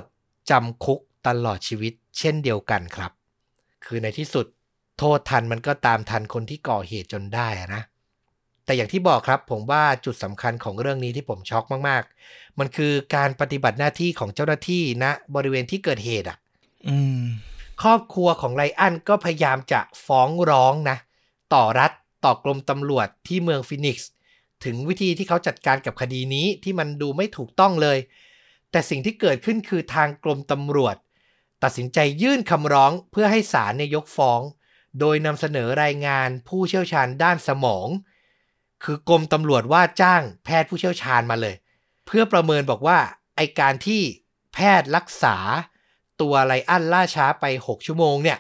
จำคุกตลอดชีวิตเช่นเดียวกันครับ คือในที่สุดโทษทันมันก็ตามทันคนที่ก่อเหตุจนได้นะ แต่อย่างที่บอกครับผมว่าจุดสำคัญของเรื่องนี้ที่ผมช็อกมากๆ มันคือการปฏิบัติหน้าที่ของเจ้าหน้าที่ณบริเวณที่เกิดเหตุอะอืมครอบครัวของไรอันก็พยายามจะฟ้องร้องนะ ต่อรัฐต่อกรมตำรวจที่เมืองฟินิกซ์ถึงวิธีที่เขาจัดการกับคดีนี้ที่มันดูไม่ถูกต้องเลย แต่สิ่งที่เกิดขึ้นคือทางกรมตำรวจ ตัดสินใจยื่นคำร้องเพื่อให้ศาลเนี่ยยกฟ้อง โดยนำเสนอรายงานผู้เชี่ยวชาญด้านสมอง คือกรมตำรวจว่าจ้างแพทย์ผู้เชี่ยวชาญมาเลย เพื่อประเมินบอกว่าไอการที่แพทย์รักษาตัวไลอันล่าช้าไป 6 ชั่วโมงเนี่ย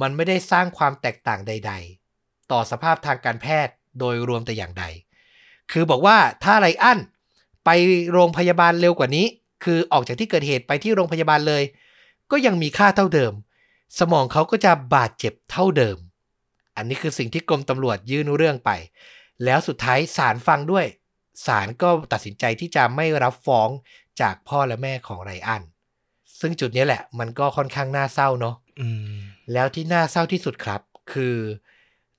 มันไม่ได้สร้างความแตกต่างใด ๆ ต่อสภาพทางการแพทย์โดยรวมแต่อย่างใด คือบอกว่าถ้าไลอันไปโรงพยาบาลเร็วกว่านี้ คือออกจากที่เกิดเหตุไปที่โรงพยาบาลเลย ก็ยังมีค่าเท่าเดิม สมองเขาก็จะบาดเจ็บเท่าเดิม อันนี้คือสิ่งที่กรมตำรวจยื่นเรื่องไป แล้วสุดท้ายศาลฟังด้วยศาลก็ตัดสินใจที่จะไม่รับฟ้องจากพ่อและแม่ของไรอัน ซึ่งจุดนี้แหละมันก็ค่อนข้างน่าเศร้าเนาะอืมแล้วที่น่าเศร้าที่สุดครับ คือ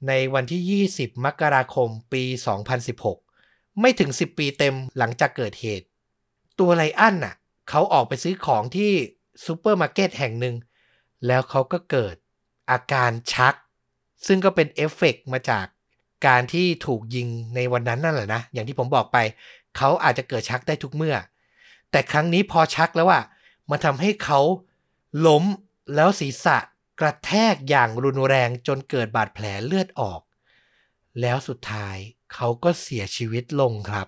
ในวันที่ 20 มกราคมปี 2016 ไม่ถึง 10 ปีเต็มหลังจากเกิดเหตุ ตัวไรอันน่ะ เขาออกไปซื้อของที่ซูเปอร์มาร์เก็ตแห่งหนึ่ง แล้วเขาก็เกิดอาการชัก ซึ่งก็เป็นเอฟเฟกต์มาจาก การที่ถูกยิงในวันนั้นนั่นแหละนะ อย่างที่ผมบอกไป เขาอาจจะเกิดชักได้ทุกเมื่อ แต่ครั้งนี้พอชักแล้วอะมันทำให้เขาล้มแล้วศีรษะกระแทกอย่างรุนแรงจนเกิดบาดแผลเลือดออก แล้วสุดท้ายเขาก็เสียชีวิตลงครับ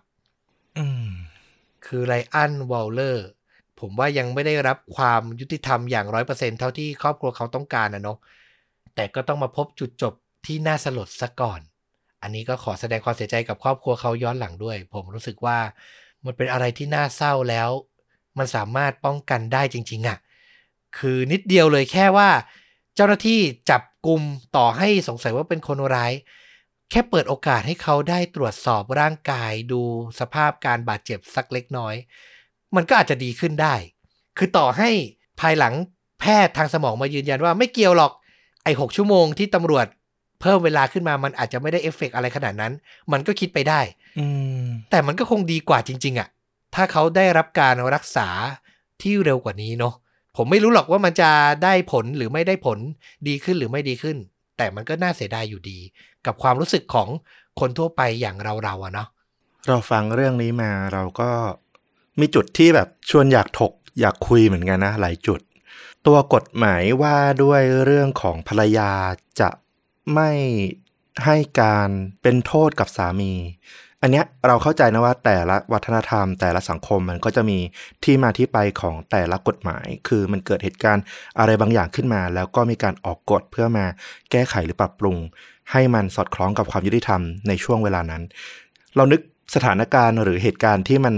อืมคือไรอันวอลเลอร์ ผมว่ายังไม่ได้รับความยุติธรรมอย่างร้อยเปอร์เซ็นเท่าที่ครอบครัวเขาต้องการนะเนาะแต่ก็ต้องมาพบจุดจบที่น่าสลดซะก่อน อันนี้ก็ขอแสดงความเสียใจกับครอบครัวเขาย้อนหลังด้วย ผมรู้สึกว่ามันเป็นอะไรที่น่าเศร้าแล้ว มันสามารถป้องกันได้จริง ๆอะ่ะคือนิดเดียวเลยแค่ว่า เจ้าหน้าที่จับกลุ่มต่อให้สงสัยว่าเป็นคนร้าย แค่เปิดโอกาสให้เขาได้ตรวจสอบร่างกายดูสภาพการบาดเจ็บสักเล็กน้อย มันก็อาจจะดีขึ้นได้ คือต่อให้ภายหลังแพทย์ทางสมองมายืนยันว่าไม่เกี่ยวหรอกไอ้หกชั่วโมงที่ตำรวจ เพิ่มเวลาขึ้นมามันอาจจะไม่ได้เอฟเฟกต์อะไรขนาดนั้น มันก็คิดไปได้ อืมแต่มันก็คงดีกว่าจริง ๆอะ่ะ ถ้าเขาได้รับการรักษาที่เร็วกว่านี้เนาะผมไม่รู้หรอกว่ามันจะได้ผลหรือไม่ได้ผลดีขึ้นหรือไม่ดีขึ้น แต่มันก็น่าเสียดายอยู่ดี กับความรู้สึกของคนทั่วไปอย่างเราๆอะเนาะเราฟังเรื่องนี้มาเราก็มีจุดที่แบบชวนอยากถกอยากคุยเหมือนกันนะหลายจุด ตัวกฎหมายว่าด้วยเรื่องของภรรยาจะ ไม่ให้การเป็นโทษกับสามี อันเนี้ยเราเข้าใจนะว่าแต่ละวัฒนธรรม แต่ละสังคมมันก็จะมีที่มาที่ไปของแต่ละกฎหมาย คือมันเกิดเหตุการณ์อะไรบางอย่างขึ้นมา แล้วก็มีการออกกฎเพื่อมาแก้ไขหรือปรับปรุง ให้มันสอดคล้องกับความยุติธรรมในช่วงเวลานั้น เรานึกสถานการณ์หรือเหตุการณ์ที่มัน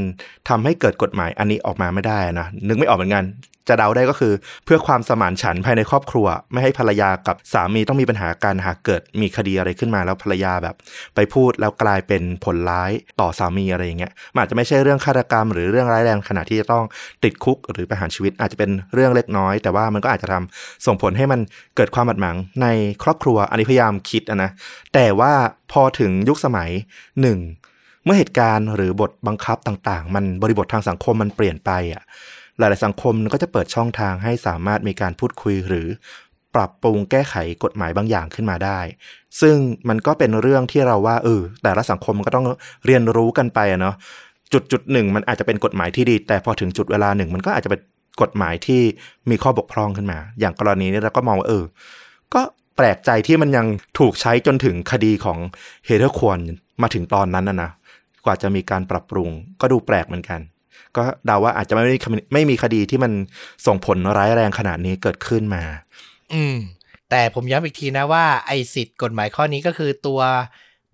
ทำให้เกิดกฎหมายอันนี้ออกมาไม่ได้นะนึกไม่ออกเหมือนกัน จะเดาได้ก็คือ เพื่อความสมานฉันภายในครอบครัว ไม่ให้ภรรยากับสามีต้องมีปัญหาการหากเกิดมีคดีอะไรขึ้นมาแล้วภรรยาแบบ ไปพูดแล้วกลายเป็นผลร้ายต่อสามีอะไรอย่างเงี้ยมันอาจจะไม่ใช่เรื่องฆาตกรรม หรือเรื่องร้ายแรงขนาดที่จะต้องติดคุกหรือประหารชีวิตอาจจะเป็นเรื่องเล็กน้อย แต่ว่ามันก็อาจจะทำส่งผลให้มันเกิดความบาดหมางในครอบครัวอันนี้พยายามคิดนะแต่ว่าพอถึงยุคสมัยหนึ่งเมื่อเหตุการณ์หรือบทบังคับต่างๆ มันบริบททางสังคมมันเปลี่ยนไปอะ หลาย ๆ สังคมก็จะเปิดช่องทางให้สามารถมีการพูดคุยหรือปรับปรุงแก้ไขกฎหมายบางอย่างขึ้นมาได้ ซึ่งมันก็เป็นเรื่องที่เราว่าเออแต่ละสังคมมันก็ต้องเรียนรู้กันไปเนาะจุดจุดหนึ่งมันอาจจะเป็นกฎหมายที่ดี แต่พอถึงจุดเวลาหนึ่ง มันก็อาจจะเป็นกฎหมายที่มีข้อบกพร่องขึ้นมา อย่างกรณีนี้เราก็มองว่าเออ ก็แปลกใจที่มันยังถูกใช้จนถึงคดีของเฮเธอร์ควรมาถึงตอนนั้นนะนะกว่าจะมีการปรับปรุง ก็ดูแปลกเหมือนกัน ก็เดาว่าอาจจะไม่มีไม่มีคดีที่มันส่งผลร้ายแรงขนาดนี้เกิดขึ้นมา อืม แต่ผมย้ำอีกทีนะว่า ไอสิทธิ์กฎหมายข้อนี้ก็คือตัว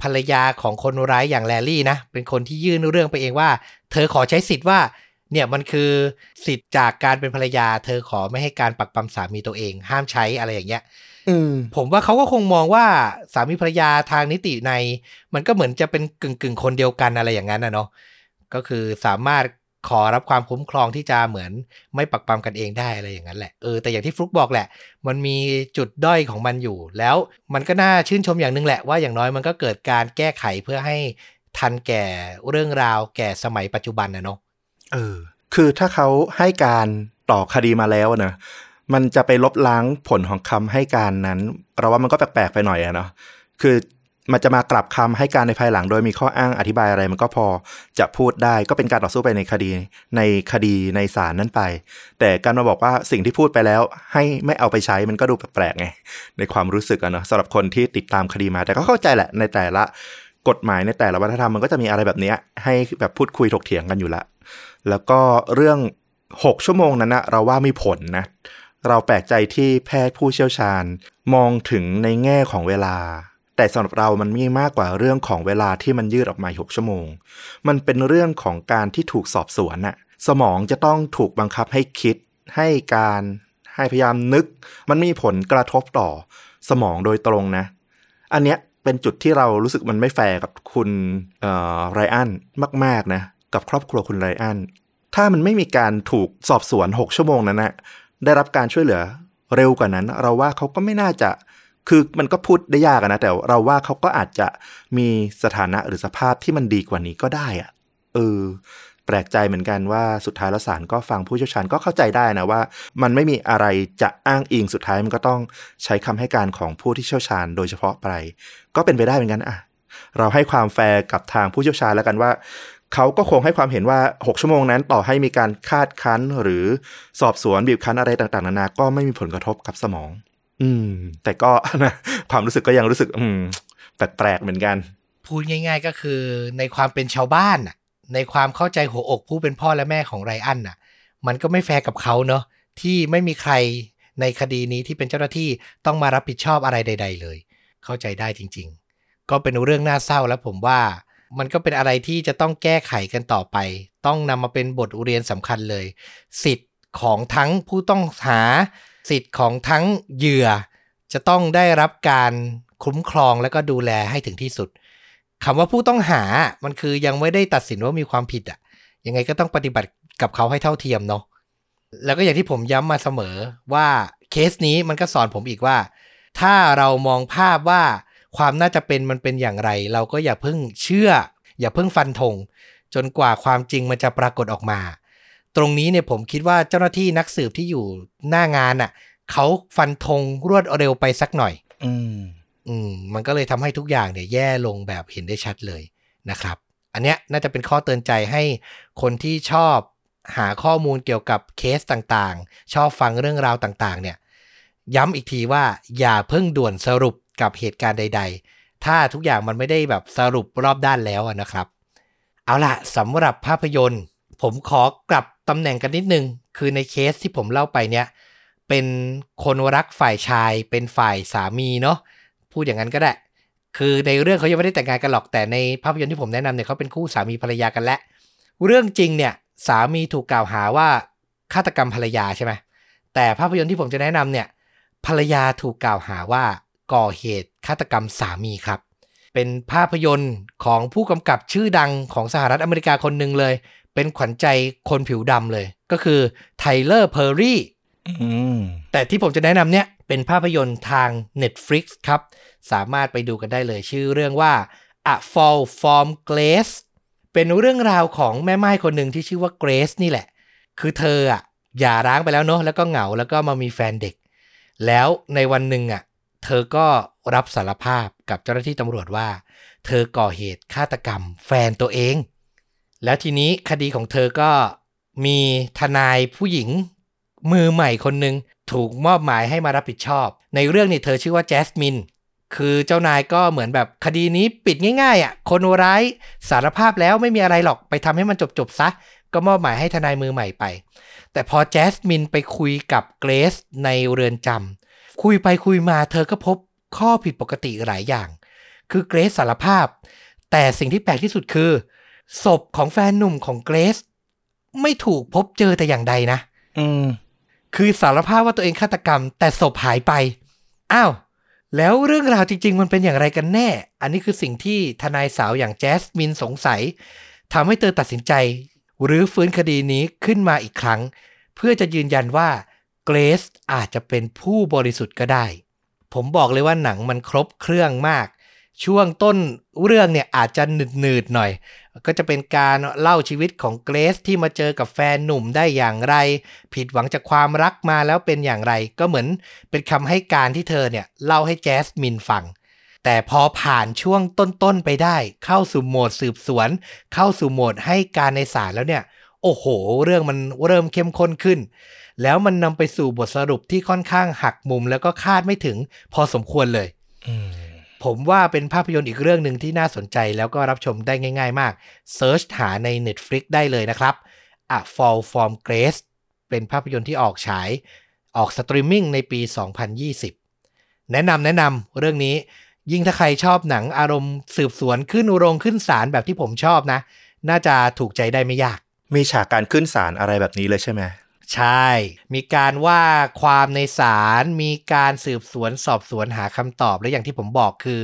ภรรยาของคนร้ายอย่างแลลี่นะ เป็นคนที่ยื่นเรื่องไปเองว่า เธอขอใช้สิทธิ์ว่า เนี่ยมันคือสิทธิ์จากการเป็นภรรยา เธอขอไม่ให้การปักปั๊มสามีตัวเอง ห้ามใช้อะไรอย่างเงี้ยอืมผมว่าเขาก็คงมองว่าสามีภรรยาทางนิติใน มันก็เหมือนจะเป็นกึ่งกึ่งๆคนเดียวกันอะไรอย่างนั้นนะเนาะก็คือสามารถ ขอรับความคุ้มครองที่จะเหมือนไม่ปักปั๊มกันเองได้อะไรอย่างนั้นแหละเออแต่อย่างที่ฟลุกบอกแหละ มันมีจุดด้อยของมันอยู่ แล้วมันก็น่าชื่นชมอย่างหนึงแหละว่าอย่างน้อยมันก็เกิดการแก้ไขเพื่อให้ทันแก่เรื่องราวแก่สมัยปัจจุบันนะเนาะเออ คือถ้าเขาให้การต่อคดีมาแล้วนะมันจะไปลบล้างผลของคำให้การนั้นเราว่ามันก็แปลกๆไปหน่อยอะเนาะคือ มันจะมากลับคำให้การในภายหลัง โดยมีข้ออ้างอธิบายอะไรมันก็พอจะพูดได้ก็เป็นการต่อสู้ไปในคดีในคดีในศาลนั้นไป แต่การมาบอกว่าสิ่งที่พูดไปแล้ว ให้ไม่เอาไปใช้มันก็ดูแปลกๆไงในความรู้สึกอะเนาะสำหรับคนที่ติดตามคดีมา แต่ก็เข้าใจแหละในแต่ละกฎหมายในแต่ละวัฒนธรรมมันก็จะมีอะไรแบบนี้ให้แบบพูดคุยถกเถียงกันอยู่ละ แล้วก็เรื่อง 6 ชั่วโมงนั้นนะเราว่ามีผลนะ เราแปลกใจที่แพทย์ผู้เชี่ยวชาญ มองถึงในแง่ของเวลา แต่สำหรับเรามันมีมากกว่าเรื่องของเวลาที่มันยืดออกมา6ชั่วโมง มันเป็นเรื่องของการที่ถูกสอบสวนน่ะสมองจะต้องถูกบังคับให้คิด ให้การให้พยายามนึก มันมีผลกระทบต่อสมองโดยตรงนะ อันเนี้ยเป็นจุดที่เรารู้สึกมันไม่แฟร์กับคุณไรอันมาก ๆนะ กับครอบครัวคุณไรอันถ้ามันไม่มีการถูกสอบสวน 6 ชั่วโมงนั้นนะได้รับการช่วยเหลือเร็วกว่านั้น เราว่าเขาก็ไม่น่าจะ คือมันก็พูดได้ยากนะ แต่เราว่าเขาก็อาจจะมีสถานะหรือสภาพที่มันดีกว่านี้ก็ได้อะเออ แปลกใจเหมือนกันว่าสุดท้ายแล้วศาลก็ฟังผู้เชี่ยวชาญก็เข้าใจได้นะว่า มันไม่มีอะไรจะอ้างอิงสุดท้ายมันก็ต้องใช้คำให้การของผู้ที่เชี่ยวชาญ โดยเฉพาะไปก็เป็นไปได้เหมือนกันอะเราให้ความแฟร์กับทางผู้เชี่ยวชาญแล้วกันว่าเขาก็คงให้ความเห็นว่า 6 ชั่วโมงนั้นต่อให้มีการคาดคั้นหรือสอบสวนบีบคั้นอะไรต่างๆ นานา ก็ไม่มีผลกระทบกับสมอง อืม แต่ก็นะความรู้สึกก็ยังรู้สึก อืมแปลกๆเหมือนกัน พูดง่าย ๆ ก็คือในความเป็นชาวบ้านน่ะ ในความเข้าใจหัวอกผู้เป็นพ่อและแม่ของไรอันน่ะ มันก็ไม่แฟร์กับเขาเนาะที่ไม่มีใครในคดีนี้ที่เป็นเจ้าหน้าที่ต้องมารับผิดชอบอะไรใด ๆ เลย เข้าใจได้จริง ๆ ก็เป็นเรื่องน่าเศร้าแล้วผมว่า มันก็เป็นอะไรที่จะต้องแก้ไขกันต่อไป ต้องนำมาเป็นบทเรียนสำคัญเลย สิทธิ์ของทั้งผู้ต้องหา สิทธิ์ของทั้งเหยื่อ จะต้องได้รับการคุ้มครองและก็ดูแลให้ถึงที่สุดคำว่าผู้ต้องหา มันคือยังไม่ได้ตัดสินว่ามีความผิดอะยังไงก็ต้องปฏิบัติกับเขาให้เท่าเทียมเนาะแล้วก็อย่างที่ผมย้ำมาเสมอว่าเคสนี้มันก็สอนผมอีกว่า ถ้าเรามองภาพว่าความน่าจะเป็นมันเป็นอย่างไร เราก็อย่าเพิ่งเชื่อ อย่าเพิ่งฟันธงจนกว่าความจริงมันจะปรากฏออกมา ตรงนี้เนี่ยผมคิดว่าเจ้าหน้าที่นักสืบที่อยู่หน้างานอะเขาฟันธงรวดเร็วไปสักหน่อย อืม อืม มันก็เลยทำให้ทุกอย่างเนี่ยแย่ลงแบบเห็นได้ชัดเลยนะครับ อันเนี้ยน่าจะเป็นข้อเตือนใจให้คนที่ชอบหาข้อมูลเกี่ยวกับเคสต่างๆ ชอบฟังเรื่องราวต่างๆ เนี่ย ย้ำอีกทีว่าอย่าเพิ่งด่วนสรุปกับเหตุการณ์ใด ๆ ถ้าทุกอย่างมันไม่ได้แบบสรุปรอบด้านแล้วอะนะครับ เอาล่ะสำหรับภาพยนตร์ ผมขอกลับ ตำแหน่งกันนิดนึง คือในเคสที่ผมเล่าไปเนี่ย เป็นคนรักฝ่ายชาย เป็นฝ่ายสามีเนาะ พูดอย่างนั้นก็ได้ คือในเรื่องเขายังไม่ได้แต่งงานกันหรอก แต่ในภาพยนตร์ที่ผมแนะนำเนี่ยเขาเป็นคู่สามีภรรยากันแล้วเรื่องจริงเนี่ยสามีถูกกล่าวหาว่าฆาตกรรมภรรยาใช่ไหม แต่ภาพยนตร์ที่ผมจะแนะนำเนี่ยภรรยาถูกกล่าวหาว่าก่อเหตุฆาตกรรมสามีครับ เป็นภาพยนตร์ของผู้กำกับชื่อดังของสหรัฐอเมริกาคนหนึ่งเลย เป็นขวัญใจคนผิวดำเลย ก็คือไทเลอร์เพอร์รี่อืมแต่ที่ผมจะแนะนำเนี่ย เป็นภาพยนตร์ทาง Netflix ครับ สามารถไปดูกันได้เลยชื่อเรื่องว่า A Fall from Grace เป็นเรื่องราวของแม่ม่ายคนหนึ่งที่ชื่อว่า Grace นี่แหละ คือเธออะหย่าร้างไปแล้วเนอะแล้วก็เหงาแล้วก็มามีแฟนเด็ก แล้วในวันหนึ่งอะเธอก็รับสารภาพกับเจ้าหน้าที่ตำรวจว่า เธอก่อเหตุฆาตกรรมแฟนตัวเอง แล้วทีนี้คดีของเธอก็มีทนายผู้หญิงมือใหม่คนหนึ่งถูกมอบหมายให้มารับผิดชอบ ในเรื่องนี้เธอชื่อว่าแจสมินคือเจ้านายก็เหมือนแบบคดีนี้ปิดง่ายๆอะ คนร้ายสารภาพแล้วไม่มีอะไรหรอกไปทำให้มันจบๆซะ ก็มอบหมายให้ทนายมือใหม่ไป แต่พอแจสมินไปคุยกับเกรซในเรือนจำคุยไปคุยมาเธอก็พบข้อผิดปกติหลายอย่าง คือเกรซสารภาพ แต่สิ่งที่แปลกที่สุดคือ ศพของแฟนหนุ่มของเกรซไม่ถูกพบเจอแต่อย่างใดนะ อืม คือสารภาพว่าตัวเองฆาตกรรม แต่ศพหายไป อ้าว แล้วเรื่องราวจริง ๆ มันเป็นอย่างไรกันแน่ อันนี้คือสิ่งที่ทนายสาวอย่างแจสมินสงสัยทำให้เธอตัดสินใจ หรือฟื้นคดีนี้ขึ้นมาอีกครั้ง เพื่อจะยืนยันว่าเกรซอาจจะเป็นผู้บริสุทธิ์ก็ได้ ผมบอกเลยว่าหนังมันครบเครื่องมาก ช่วงต้นเรื่องเนี่ยอาจจะหนืดๆหน่อย ก็จะเป็นการเล่าชีวิตของเกรซที่มาเจอกับแฟนหนุ่มได้อย่างไร ผิดหวังจากความรักมาแล้วเป็นอย่างไร ก็เหมือนเป็นคำให้การที่เธอเนี่ยเล่าให้แจสมินฟัง แต่พอผ่านช่วงต้นๆไปได้ เข้าสู่โหมดสืบสวน เข้าสู่โหมดให้การในศาลแล้วเนี่ยโอ้โห เรื่องมันเริ่มเข้มข้นขึ้น แล้วมันนำไปสู่บทสรุปที่ค่อนข้างหักมุมแล้วก็คาดไม่ถึง พอสมควรเลยอืม ผมว่าเป็นภาพยนตร์อีกเรื่องหนึ่งที่น่าสนใจแล้วก็รับชมได้ง่ายๆมากเซิร์ชหาใน Netflix ได้เลยนะครับ A Fall from Grace เป็นภาพยนตร์ที่ออกฉาย ออกสตรีมมิ่งในปี 2020 แนะนำแนะนำเรื่องนี้ ยิ่งถ้าใครชอบหนังอารมณ์สืบสวนขึ้นโรงขึ้นศาลแบบที่ผมชอบนะ น่าจะถูกใจได้ไม่ยาก มีฉากการขึ้นศาลอะไรแบบนี้เลยใช่ไหม ใช่ มีการว่าความในศาลมีการสืบสวนสอบสวนหาคำตอบและอย่างที่ผมบอกคือ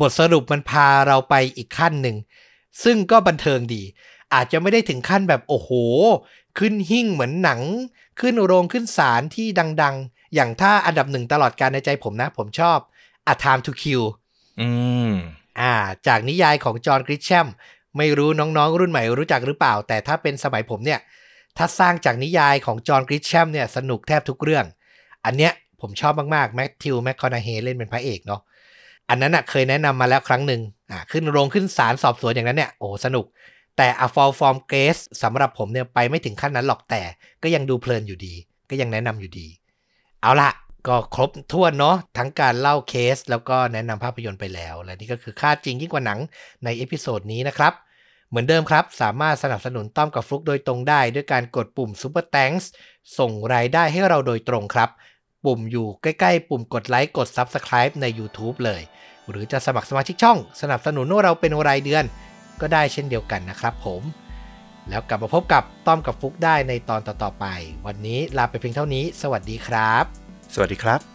บทสรุปมันพาเราไปอีกขั้นหนึ่ง ซึ่งก็บันเทิงดี อาจจะไม่ได้ถึงขั้นแบบโอ้โห ขึ้นหิ่งเหมือนหนัง ขึ้นโรงขึ้นศาลที่ดัง ๆ อย่างถ้าอันดับหนึ่งตลอดการในใจผมนะ ผมชอบ A Time to Kill อืมอ่า จากนิยายของจอห์นกริชแชมไม่รู้น้องๆ รุ่นใหม่รู้จักหรือเปล่า แต่ถ้าเป็นสมัยผมเนี่ย ถ้าสร้างจากนิยายของจอห์นกริชแชมเนี่ยสนุกแทบทุกเรื่อง อันเนี้ยผมชอบมากๆแมทธิวแมคคอนาเฮเล่นเป็นพระเอกเนาะอันนั้นอะเคยแนะนำมาแล้วครั้งหนึ่งอ่าขึ้นโรงขึ้นศาลสอบสวนอย่างนั้นเนี่ยโอ้สนุก แต่ A Fall from Grace สำหรับผมเนี่ยไปไม่ถึงขั้นนั้นหรอกแต่ ก็ยังดูเพลินอยู่ดี ก็ยังแนะนำอยู่ดี เอาละก็ครบถ้วนเนาะทั้งการเล่าเคสแล้วก็แนะนำภาพยนตร์ไปแล้ว และนี่ก็คือฆาตจริงยิ่งกว่าหนังใน episode นี้นะครับ เหมือนเดิมครับ สามารถสนับสนุนต้อมกับฟลุกโดยตรงได้ ด้วยการกดปุ่ม Super Thanks ส่งรายได้ให้เราโดยตรงครับ ปุ่มอยู่ใกล้ๆ ปุ่มกดไลค์กด Subscribe ใน YouTube เลย หรือจะสมัครสมาชิกช่อง สนับสนุนเราเป็นรายเดือน ก็ได้เช่นเดียวกันนะครับผม แล้วกลับมาพบกับต้อมกับฟลุกได้ในตอนต่อๆไป วันนี้ลาไปเพียงเท่านี้ สวัสดีครับ สวัสดีครับ